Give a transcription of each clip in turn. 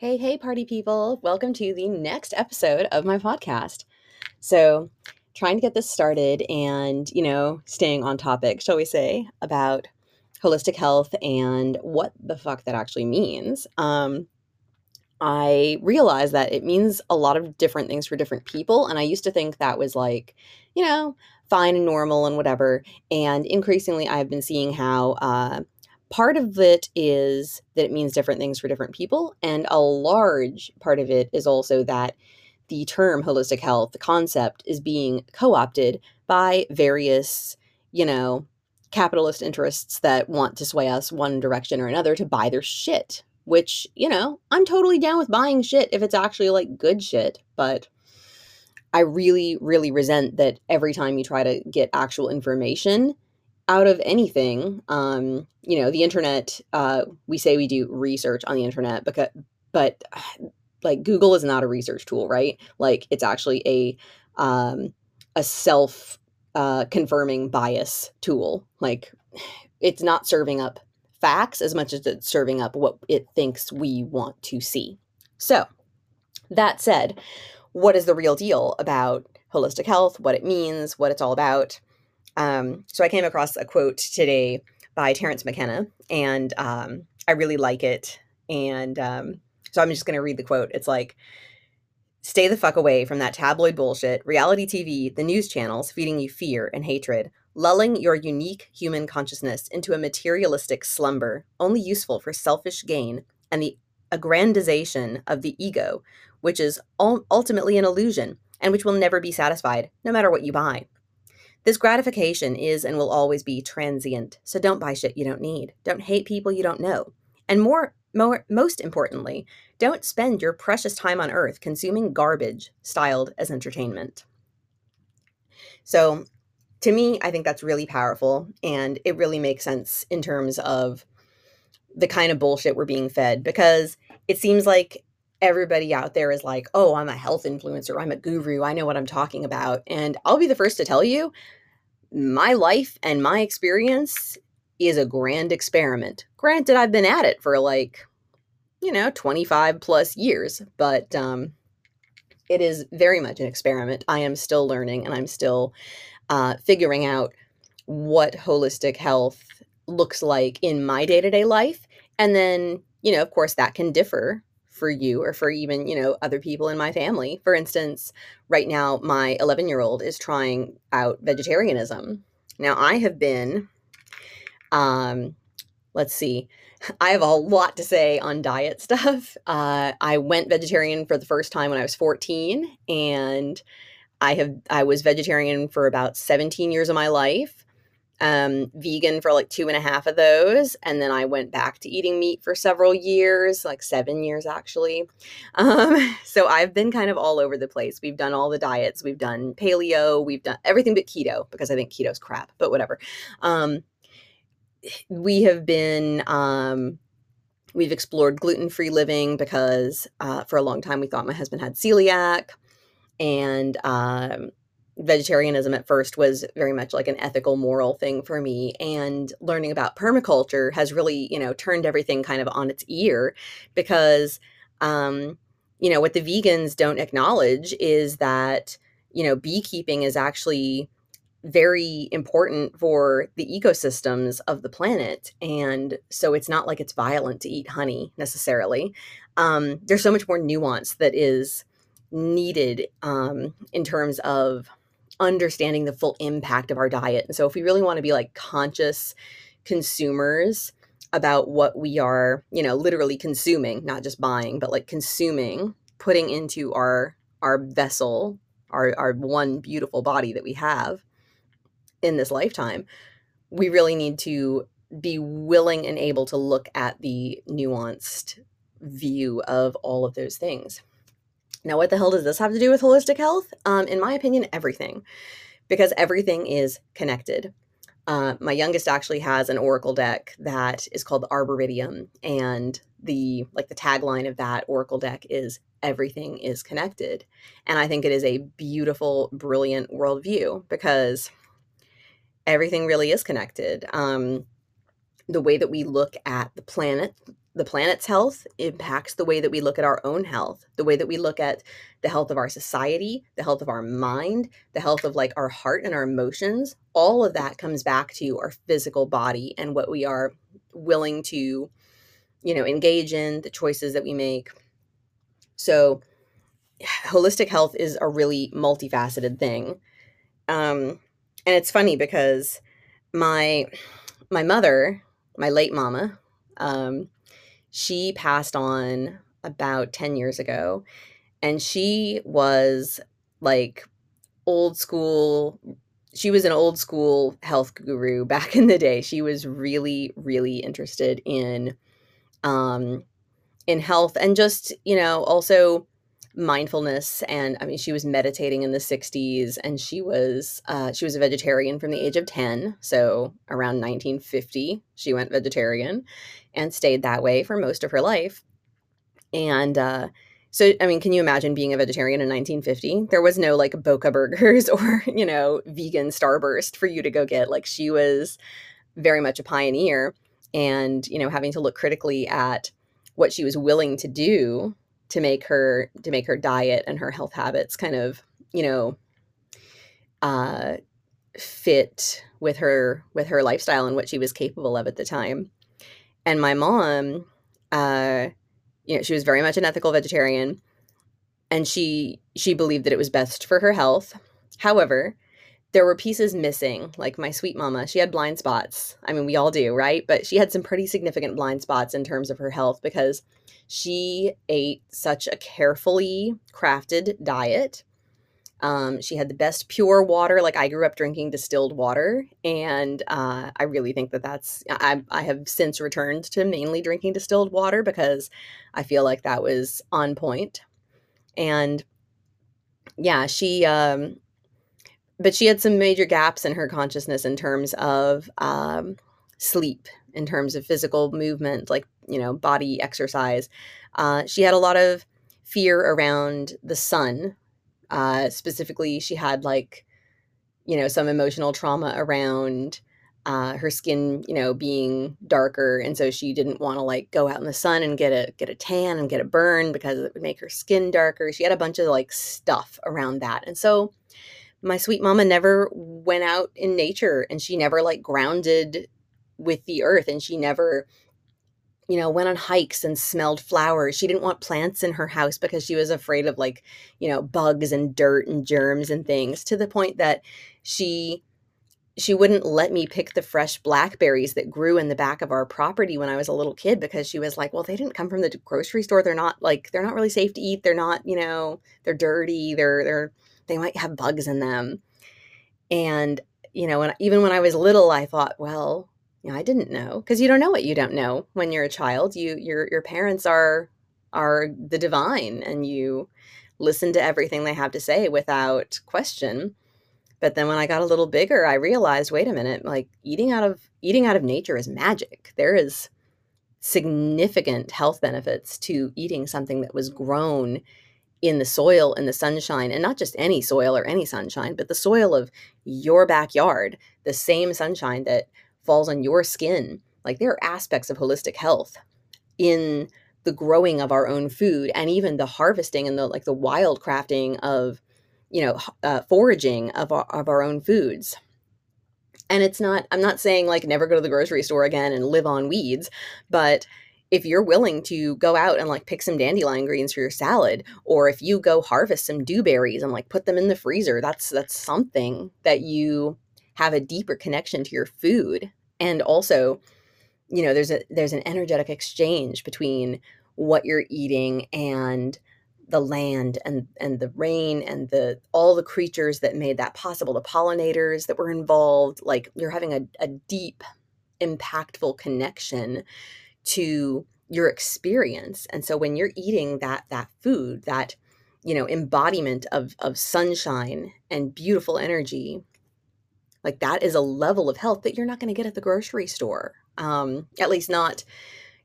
Hey, hey, party people. Welcome to the next episode of my podcast. So, trying to get this started and, you know, staying on topic, shall we say, about holistic health and what the fuck that actually means. Um, I realized that it means a lot of different things for different people. And I used to think that was like, you know, fine and normal and whatever. And increasingly, I've been seeing how uh, part of it is that it means different things for different people. And a large part of it is also that the term holistic health, the concept, is being co opted by various, you know, capitalist interests that want to sway us one direction or another to buy their shit. Which, you know, I'm totally down with buying shit if it's actually like good shit. But I really, really resent that every time you try to get actual information, out of anything um you know the internet uh we say we do research on the internet because but like google is not a research tool right? Like it's actually a um a self uh confirming bias tool. Like it's not serving up facts as much as it's serving up what it thinks we want to see. So that said what is the real deal about holistic health what it means what it's all about um, so I came across a quote today by Terence McKenna, and um, I really like it. And um, so I'm just going to read the quote. It's like, Stay the fuck away from that tabloid bullshit, reality TV, the news channels feeding you fear and hatred, lulling your unique human consciousness into a materialistic slumber, only useful for selfish gain and the aggrandization of the ego, which is ultimately an illusion and which will never be satisfied, no matter what you buy. This gratification is and will always be transient, so don't buy shit you don't need. Don't hate people you don't know. And more, more most importantly, don't spend your precious time on earth consuming garbage styled as entertainment. So, to me, I think that's really powerful and it really makes sense in terms of the kind of bullshit we're being fed because it seems like everybody out there is like, oh, I'm a health influencer, I'm a guru, I know what I'm talking about. And I'll be the first to tell you, my life and my experience is a grand experiment. Granted, I've been at it for like, you know, 25 plus years, but um, it is very much an experiment. I am still learning and I'm still uh, figuring out what holistic health looks like in my day to day life. And then, you know, of course, that can differ for you or for even, you know, other people in my family. For instance, right now my 11-year-old is trying out vegetarianism. Now, I have been um let's see. I have a lot to say on diet stuff. Uh, I went vegetarian for the first time when I was 14 and I have I was vegetarian for about 17 years of my life um, vegan for like two and a half of those. And then I went back to eating meat for several years, like seven years actually. Um, so I've been kind of all over the place. We've done all the diets, we've done paleo, we've done everything but keto because I think keto's crap, but whatever. Um, we have been, um, we've explored gluten free living because uh, for a long time we thought my husband had celiac. And um, vegetarianism at first was very much like an ethical moral thing for me and learning about permaculture has really you know turned everything kind of on its ear because um you know what the vegans don't acknowledge is that you know beekeeping is actually very important for the ecosystems of the planet and so it's not like it's violent to eat honey necessarily. Um, there's so much more nuance that is needed um, in terms of understanding the full impact of our diet. And so if we really want to be like conscious consumers about what we are, you know, literally consuming, not just buying, but like consuming, putting into our our vessel, our our one beautiful body that we have in this lifetime, we really need to be willing and able to look at the nuanced view of all of those things. Now, what the hell does this have to do with holistic health? Um, in my opinion, everything, because everything is connected. Uh, my youngest actually has an oracle deck that is called the Arboretum, and the like the tagline of that oracle deck is "Everything is connected," and I think it is a beautiful, brilliant worldview because everything really is connected. Um, the way that we look at the planet the planet's health impacts the way that we look at our own health the way that we look at the health of our society the health of our mind the health of like our heart and our emotions. All of that comes back to our physical body and what we are willing to you know engage in the choices that we make. So holistic health is a really multifaceted thing. Um and it's funny because my my mother my late mama um she passed on about 10 years ago and she was like old school she was an old school health guru back in the day. She was really really interested in um in health and just you know also mindfulness and i mean she was meditating in the 60s and she was uh, she was a vegetarian from the age of 10 so around 1950 she went vegetarian and stayed that way for most of her life. And uh, so i mean can you imagine being a vegetarian in 1950 there was no like boca burgers or you know vegan starburst for you to go get. Like she was very much a pioneer and you know having to look critically at what she was willing to do to make her to make her diet and her health habits kind of you know uh fit with her with her lifestyle and what she was capable of at the time. And my mom uh you know she was very much an ethical vegetarian and she she believed that it was best for her health. However there were pieces missing like my sweet mama she had blind spots i mean we all do right but she had some pretty significant blind spots in terms of her health because she ate such a carefully crafted diet. Um, she had the best pure water. Like I grew up drinking distilled water, and uh, I really think that that's. I, I have since returned to mainly drinking distilled water because I feel like that was on point. And yeah, she. Um, but she had some major gaps in her consciousness in terms of um, sleep, in terms of physical movement, like you know, body exercise. Uh, she had a lot of fear around the sun. Uh, specifically, she had like, you know, some emotional trauma around uh, her skin, you know, being darker, and so she didn't want to like go out in the sun and get a get a tan and get a burn because it would make her skin darker. She had a bunch of like stuff around that, and so my sweet mama never went out in nature, and she never like grounded with the earth, and she never you know, went on hikes and smelled flowers. She didn't want plants in her house because she was afraid of like, you know, bugs and dirt and germs and things to the point that she she wouldn't let me pick the fresh blackberries that grew in the back of our property when I was a little kid because she was like, well, they didn't come from the grocery store. They're not like they're not really safe to eat. They're not, you know, they're dirty. They're they're they might have bugs in them. And you know, and even when I was little, I thought, well, yeah, I didn't know because you don't know what you don't know when you're a child. You your your parents are are the divine and you listen to everything they have to say without question. But then when I got a little bigger, I realized, wait a minute, like eating out of eating out of nature is magic. There is significant health benefits to eating something that was grown in the soil and the sunshine and not just any soil or any sunshine but the soil of your backyard the same sunshine that falls on your skin. Like there are aspects of holistic health in the growing of our own food and even the harvesting and the like the wild crafting of you know uh, foraging of our, of our own foods and it's not i'm not saying like never go to the grocery store again and live on weeds but if you're willing to go out and like pick some dandelion greens for your salad or if you go harvest some dewberries and like put them in the freezer that's that's something that you have a deeper connection to your food. And also you know there's a there's an energetic exchange between what you're eating and the land and and the rain and the all the creatures that made that possible the pollinators that were involved. Like you're having a, a deep impactful connection to your experience and so when you're eating that that food that you know embodiment of of sunshine and beautiful energy like that is a level of health that you're not going to get at the grocery store. Um, at least not,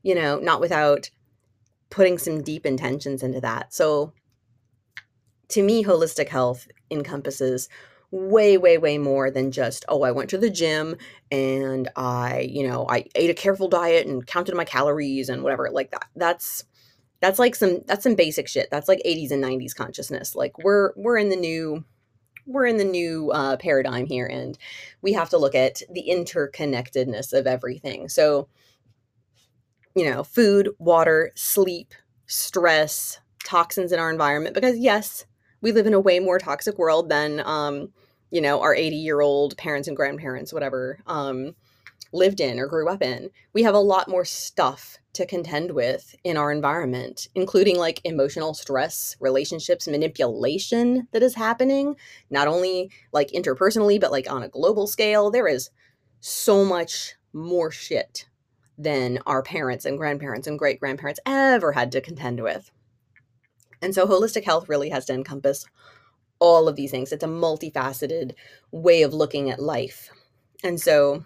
you know, not without putting some deep intentions into that. So to me, holistic health encompasses way, way, way more than just, oh, I went to the gym and I, you know, I ate a careful diet and counted my calories and whatever. Like that. That's that's like some that's some basic shit. That's like 80s and 90s consciousness. Like we're we're in the new we're in the new uh, paradigm here and we have to look at the interconnectedness of everything. So, you know, food, water, sleep, stress, toxins in our environment because yes, we live in a way more toxic world than um, you know, our 80 year old parents and grandparents, whatever, um, lived in or grew up in. We have a lot more stuff to contend with in our environment, including like emotional stress, relationships, manipulation that is happening, not only like interpersonally, but like on a global scale. There is so much more shit than our parents and grandparents and great grandparents ever had to contend with. And so holistic health really has to encompass all of these things. It's a multifaceted way of looking at life. And so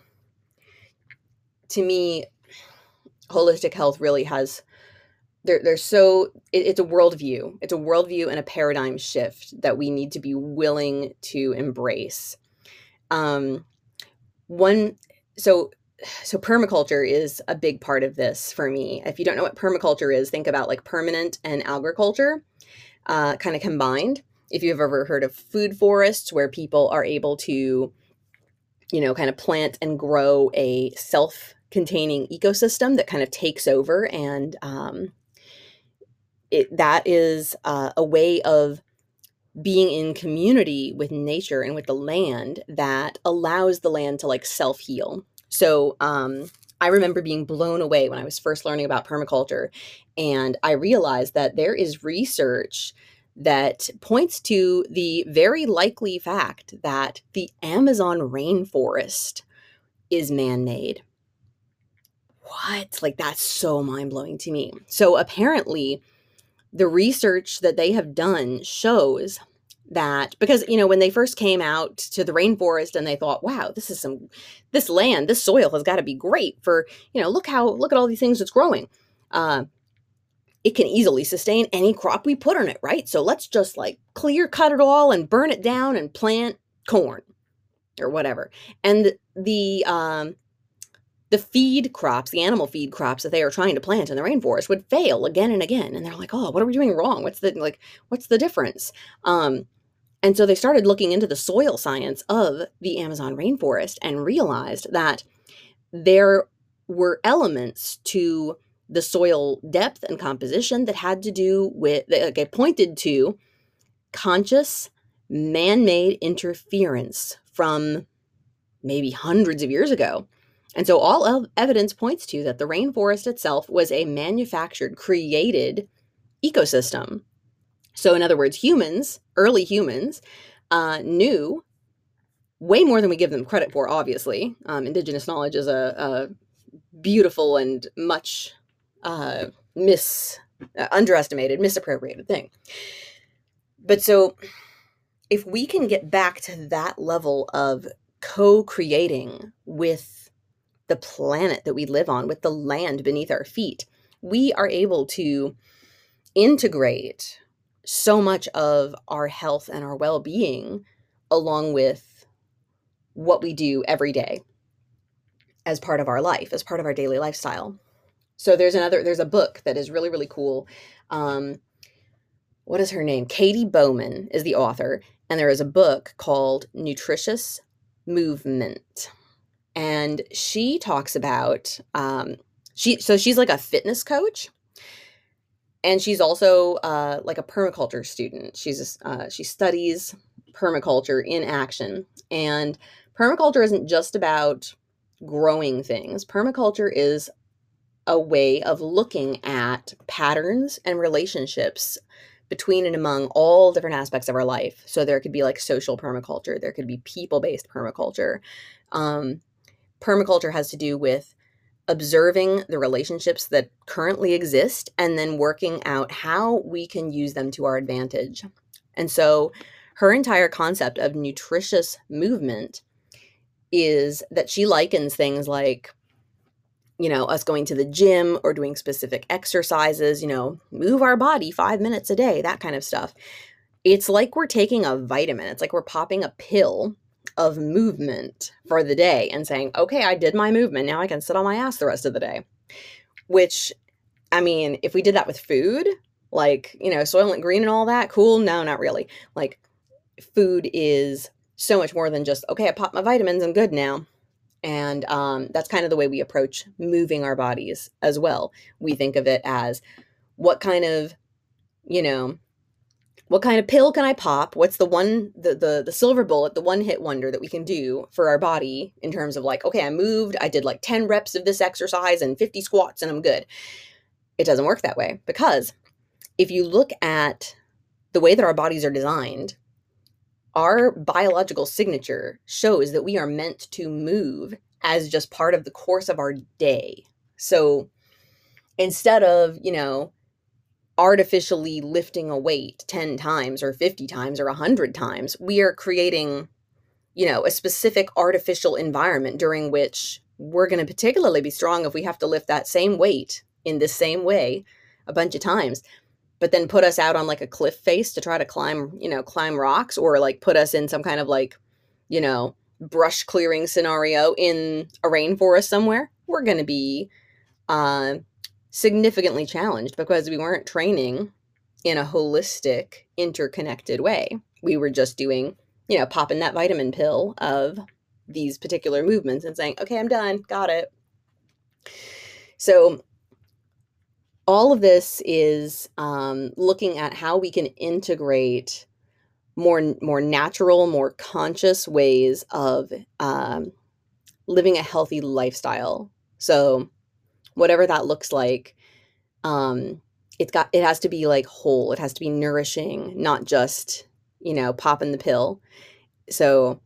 to me, holistic health really has they're, they're so it, it's a worldview it's a worldview and a paradigm shift that we need to be willing to embrace um one so so permaculture is a big part of this for me if you don't know what permaculture is think about like permanent and agriculture uh, kind of combined if you've ever heard of food forests where people are able to you know kind of plant and grow a self containing ecosystem that kind of takes over and um, it that is uh, a way of being in community with nature and with the land that allows the land to like self heal so um, i remember being blown away when i was first learning about permaculture and i realized that there is research that points to the very likely fact that the amazon rainforest is man-made what? Like, that's so mind blowing to me. So, apparently, the research that they have done shows that because you know when they first came out to the rainforest and they thought wow this is some this land this soil has got to be great for you know look how look at all these things that's growing uh, it can easily sustain any crop we put on it right so let's just like clear cut it all and burn it down and plant corn or whatever and the um, the feed crops, the animal feed crops that they are trying to plant in the rainforest would fail again and again. And they're like, oh, what are we doing wrong? What's the like what's the difference? Um, and so they started looking into the soil science of the Amazon rainforest and realized that there were elements to the soil depth and composition that had to do with like it pointed to conscious man-made interference from maybe hundreds of years ago and so all evidence points to that the rainforest itself was a manufactured, created ecosystem. So, in other words, humans, early humans, uh, knew way more than we give them credit for, obviously. Um, indigenous knowledge is a, a beautiful and much uh, mis uh, underestimated, misappropriated thing. But so, if we can get back to that level of co creating with the planet that we live on, with the land beneath our feet, we are able to integrate so much of our health and our well being along with what we do every day as part of our life, as part of our daily lifestyle. So there's another, there's a book that is really, really cool. Um, what is her name? Katy Bowman is the author, and there is a book called Nutritious Movement and she talks about um, she so she's like a fitness coach and she's also uh, like a permaculture student she's uh, she studies permaculture in action and permaculture isn't just about growing things permaculture is a way of looking at patterns and relationships between and among all different aspects of our life. So there could be like social permaculture there could be people based permaculture. Um, permaculture has to do with observing the relationships that currently exist and then working out how we can use them to our advantage. And so her entire concept of nutritious movement is that she likens things like you know us going to the gym or doing specific exercises you know move our body 5 minutes a day that kind of stuff it's like we're taking a vitamin. It's like we're popping a pill of movement for the day and saying, okay, I did my movement. Now I can sit on my ass the rest of the day. Which, I mean, if we did that with food, like, you know, Soylent Green and all that, cool. No, not really. Like, food is so much more than just, okay, I pop my vitamins, I'm good now. And um, that's kind of the way we approach moving our bodies as well. We think of it as what kind of, you know, what kind of pill can I pop? What's the one the the the silver bullet, the one hit wonder that we can do for our body in terms of like, okay, I moved, I did like 10 reps of this exercise and 50 squats and I'm good. It doesn't work that way because if you look at the way that our bodies are designed, our biological signature shows that we are meant to move as just part of the course of our day. So instead of, you know, artificially lifting a weight 10 times or 50 times or 100 times. We are creating, you know, a specific artificial environment during which we're going to particularly be strong if we have to lift that same weight in the same way a bunch of times but then put us out on like a cliff face to try to climb, you know, climb rocks or like put us in some kind of like, you know, brush clearing scenario in a rainforest somewhere, we're going to be uh, significantly challenged because we weren't training in a holistic, interconnected way. We were just doing, you know, popping that vitamin pill of these particular movements and saying, okay, I'm done, got it. So, all of this is um, looking at how we can integrate more more natural, more conscious ways of um, living a healthy lifestyle. So, whatever that looks like um it's got it has to be like whole it has to be nourishing not just you know popping the pill so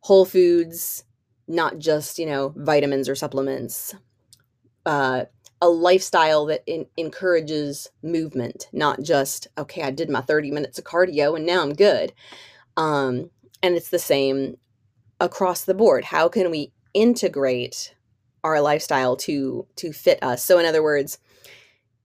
whole foods not just you know vitamins or supplements uh a lifestyle that in, encourages movement not just okay i did my 30 minutes of cardio and now i'm good um and it's the same across the board how can we integrate our lifestyle to to fit us. So in other words,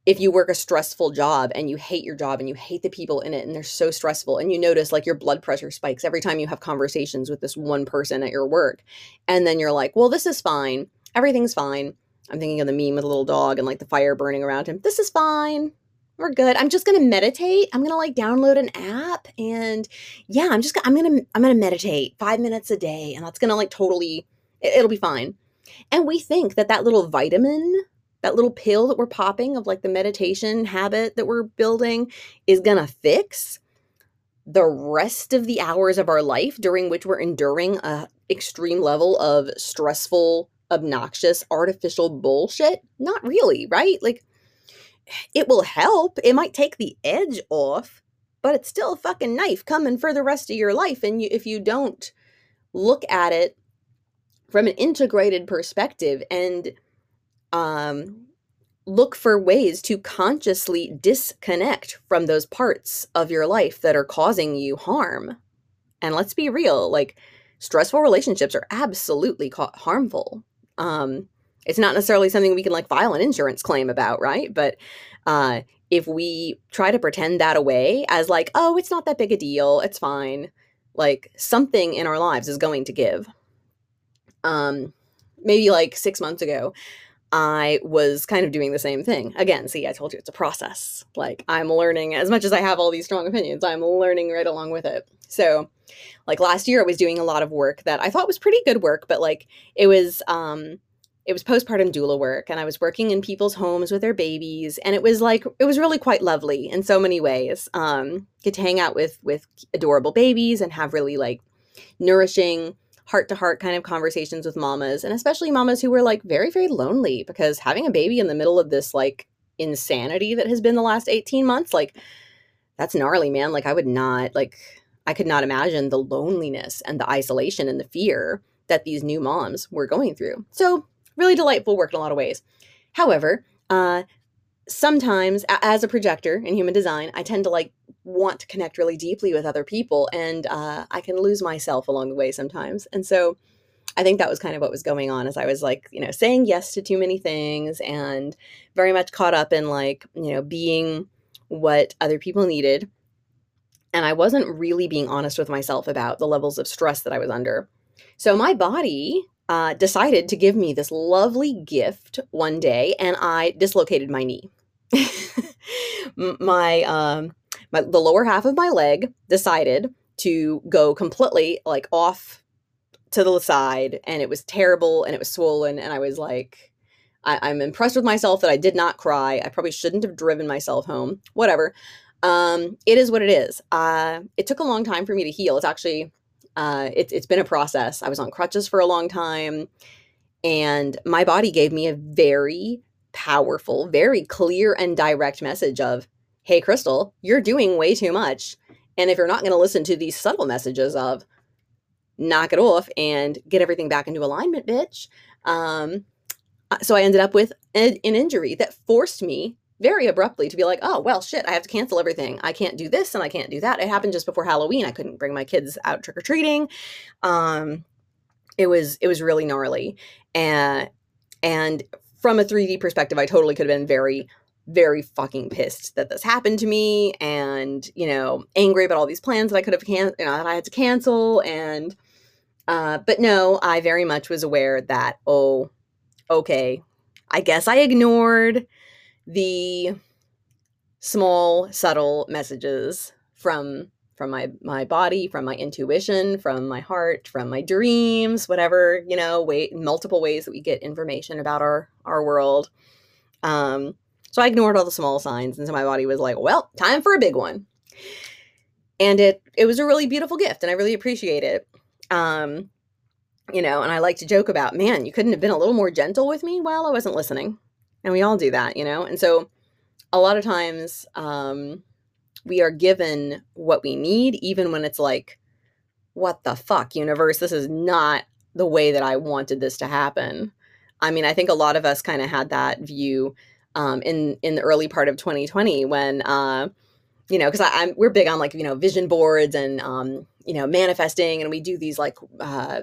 if you work a stressful job and you hate your job and you hate the people in it and they're so stressful and you notice like your blood pressure spikes every time you have conversations with this one person at your work and then you're like, "Well, this is fine. Everything's fine." I'm thinking of the meme with a little dog and like the fire burning around him. This is fine. We're good. I'm just going to meditate. I'm going to like download an app and yeah, I'm just gonna, I'm going to I'm going to meditate 5 minutes a day and that's going to like totally it'll be fine. And we think that that little vitamin, that little pill that we're popping of like the meditation habit that we're building is going to fix the rest of the hours of our life during which we're enduring a extreme level of stressful, obnoxious, artificial bullshit? Not really, right? Like it will help. It might take the edge off, but it's still a fucking knife coming for the rest of your life and you, if you don't look at it from an integrated perspective and um, look for ways to consciously disconnect from those parts of your life that are causing you harm. And let's be real, like stressful relationships are absolutely harmful. Um, it's not necessarily something we can like file an insurance claim about, right? But uh, if we try to pretend that away as like, oh, it's not that big a deal, it's fine, like something in our lives is going to give. Um, maybe like six months ago, I was kind of doing the same thing. Again, see, I told you it's a process. Like, I'm learning as much as I have all these strong opinions, I'm learning right along with it. So, like last year, I was doing a lot of work that I thought was pretty good work, but like it was, um, it was postpartum doula work, and I was working in people's homes with their babies, and it was like it was really quite lovely in so many ways. Um, get to hang out with with adorable babies and have really like nourishing heart to heart kind of conversations with mamas and especially mamas who were like very very lonely because having a baby in the middle of this like insanity that has been the last 18 months like that's gnarly man. Like i would not like i could not imagine the loneliness and the isolation and the fear that these new moms were going through. So really delightful work in a lot of ways. However uh sometimes as a projector in human design i tend to like want to connect really deeply with other people and uh, i can lose myself along the way sometimes and so i think that was kind of what was going on as i was like you know saying yes to too many things and very much caught up in like you know being what other people needed and I wasn't really being honest with myself about the levels of stress that I was under. So my body uh, decided to give me this lovely gift one day, and I dislocated my knee. my um, my the lower half of my leg decided to go completely like off to the side, and it was terrible, and it was swollen, and I was like. I, am impressed with myself that I did not cry. I probably shouldn't have driven myself home. Whatever. Um, it is what it is. Uh, it took a long time for me to heal. It's actually uh, it's it's been a process. I was on crutches for a long time, and my body gave me a very powerful, very clear and direct message of, "Hey, Crystal, you're doing way too much, and if you're not going to listen to these subtle messages of, knock it off and get everything back into alignment, bitch." Um, uh, so I ended up with an, an injury that forced me very abruptly to be like, oh, well, shit, I have to cancel everything. I can't do this and I can't do that. It happened just before Halloween. I couldn't bring my kids out trick or treating. Um, it was it was really gnarly, and and from a 3D perspective, I totally could have been very very fucking pissed that this happened to me, and you know, angry about all these plans that I could have can you know that I had to cancel, and uh, but no, I very much was aware that oh, okay, I guess I ignored the small subtle messages from from my my body from my intuition from my heart from my dreams whatever you know way multiple ways that we get information about our our world. Um so i ignored all the small signs and so my body was like well time for a big one and it it was a really beautiful gift and i really appreciate it um you know and i like to joke about man you couldn't have been a little more gentle with me well i wasn't listening and we all do that, you know? And so a lot of times um, we are given what we need, even when it's like, what the fuck, universe? This is not the way that I wanted this to happen. I mean, I think a lot of us kind of had that view um, in in the early part of 2020 when, uh, you know, because I'm we're big on like you know vision boards and um, you know manifesting, and we do these like uh,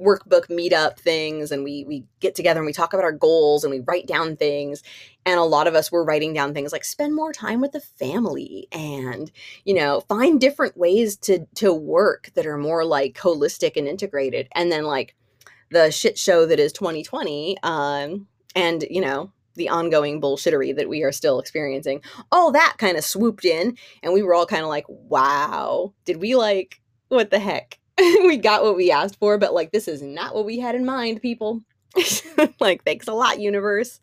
workbook meetup things and we we get together and we talk about our goals and we write down things. And a lot of us were writing down things like spend more time with the family and you know find different ways to to work that are more like holistic and integrated. And then like the shit show that is 2020 um and you know the ongoing bullshittery that we are still experiencing all that kind of swooped in and we were all kind of like wow did we like what the heck we got what we asked for, but like this is not what we had in mind, people. like thanks a lot, universe.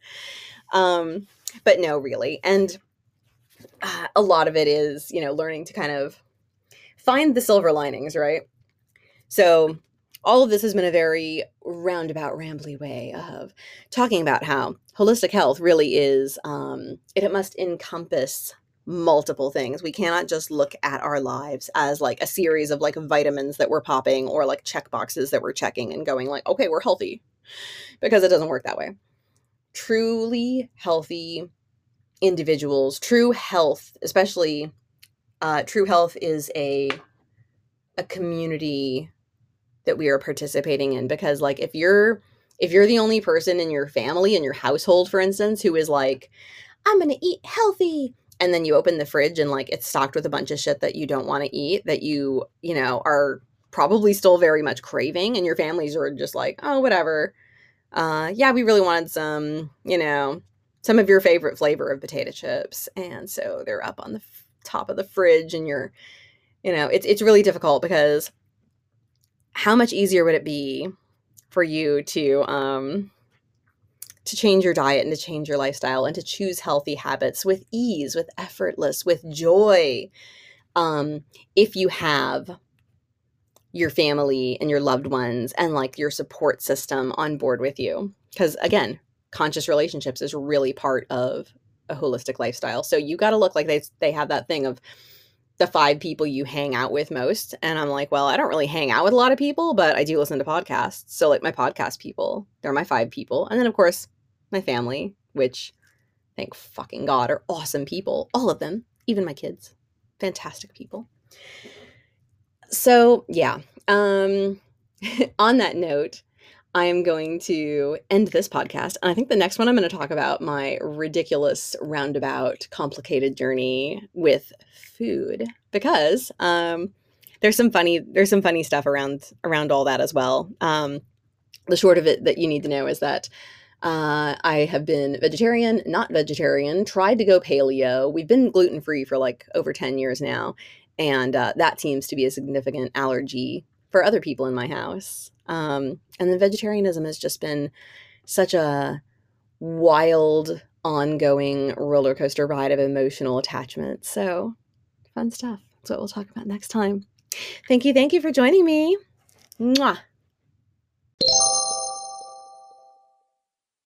Um, but no, really. And uh, a lot of it is, you know, learning to kind of find the silver linings, right? So all of this has been a very roundabout, rambly way of talking about how holistic health really is, um, it, it must encompass multiple things. We cannot just look at our lives as like a series of like vitamins that we're popping or like check boxes that we're checking and going like, okay, we're healthy. Because it doesn't work that way. Truly healthy individuals, true health, especially uh, true health is a a community that we are participating in because like if you're if you're the only person in your family in your household for instance who is like i'm going to eat healthy and then you open the fridge and like it's stocked with a bunch of shit that you don't want to eat that you you know are probably still very much craving and your families are just like oh whatever. Uh yeah we really wanted some you know some of your favorite flavor of potato chips and so they're up on the f- top of the fridge and you're you know it's it's really difficult because how much easier would it be for you to um to change your diet and to change your lifestyle and to choose healthy habits with ease, with effortless, with joy. Um, if you have your family and your loved ones and like your support system on board with you. Because again, conscious relationships is really part of a holistic lifestyle. So you got to look like they they have that thing of the five people you hang out with most. And I'm like, well, I don't really hang out with a lot of people, but I do listen to podcasts. So like my podcast people, they're my five people. And then of course, my family, which thank fucking God are awesome people. All of them, even my kids. Fantastic people. So, yeah. Um, on that note, I am going to end this podcast. And I think the next one I'm going to talk about my ridiculous, roundabout, complicated journey with food because um, there's some funny there's some funny stuff around around all that as well. Um, the short of it that you need to know is that uh, I have been vegetarian, not vegetarian, tried to go paleo. We've been gluten free for like over 10 years now. And uh, that seems to be a significant allergy for other people in my house. Um, and then vegetarianism has just been such a wild, ongoing roller coaster ride of emotional attachment. So, fun stuff. That's what we'll talk about next time. Thank you. Thank you for joining me. Mwah.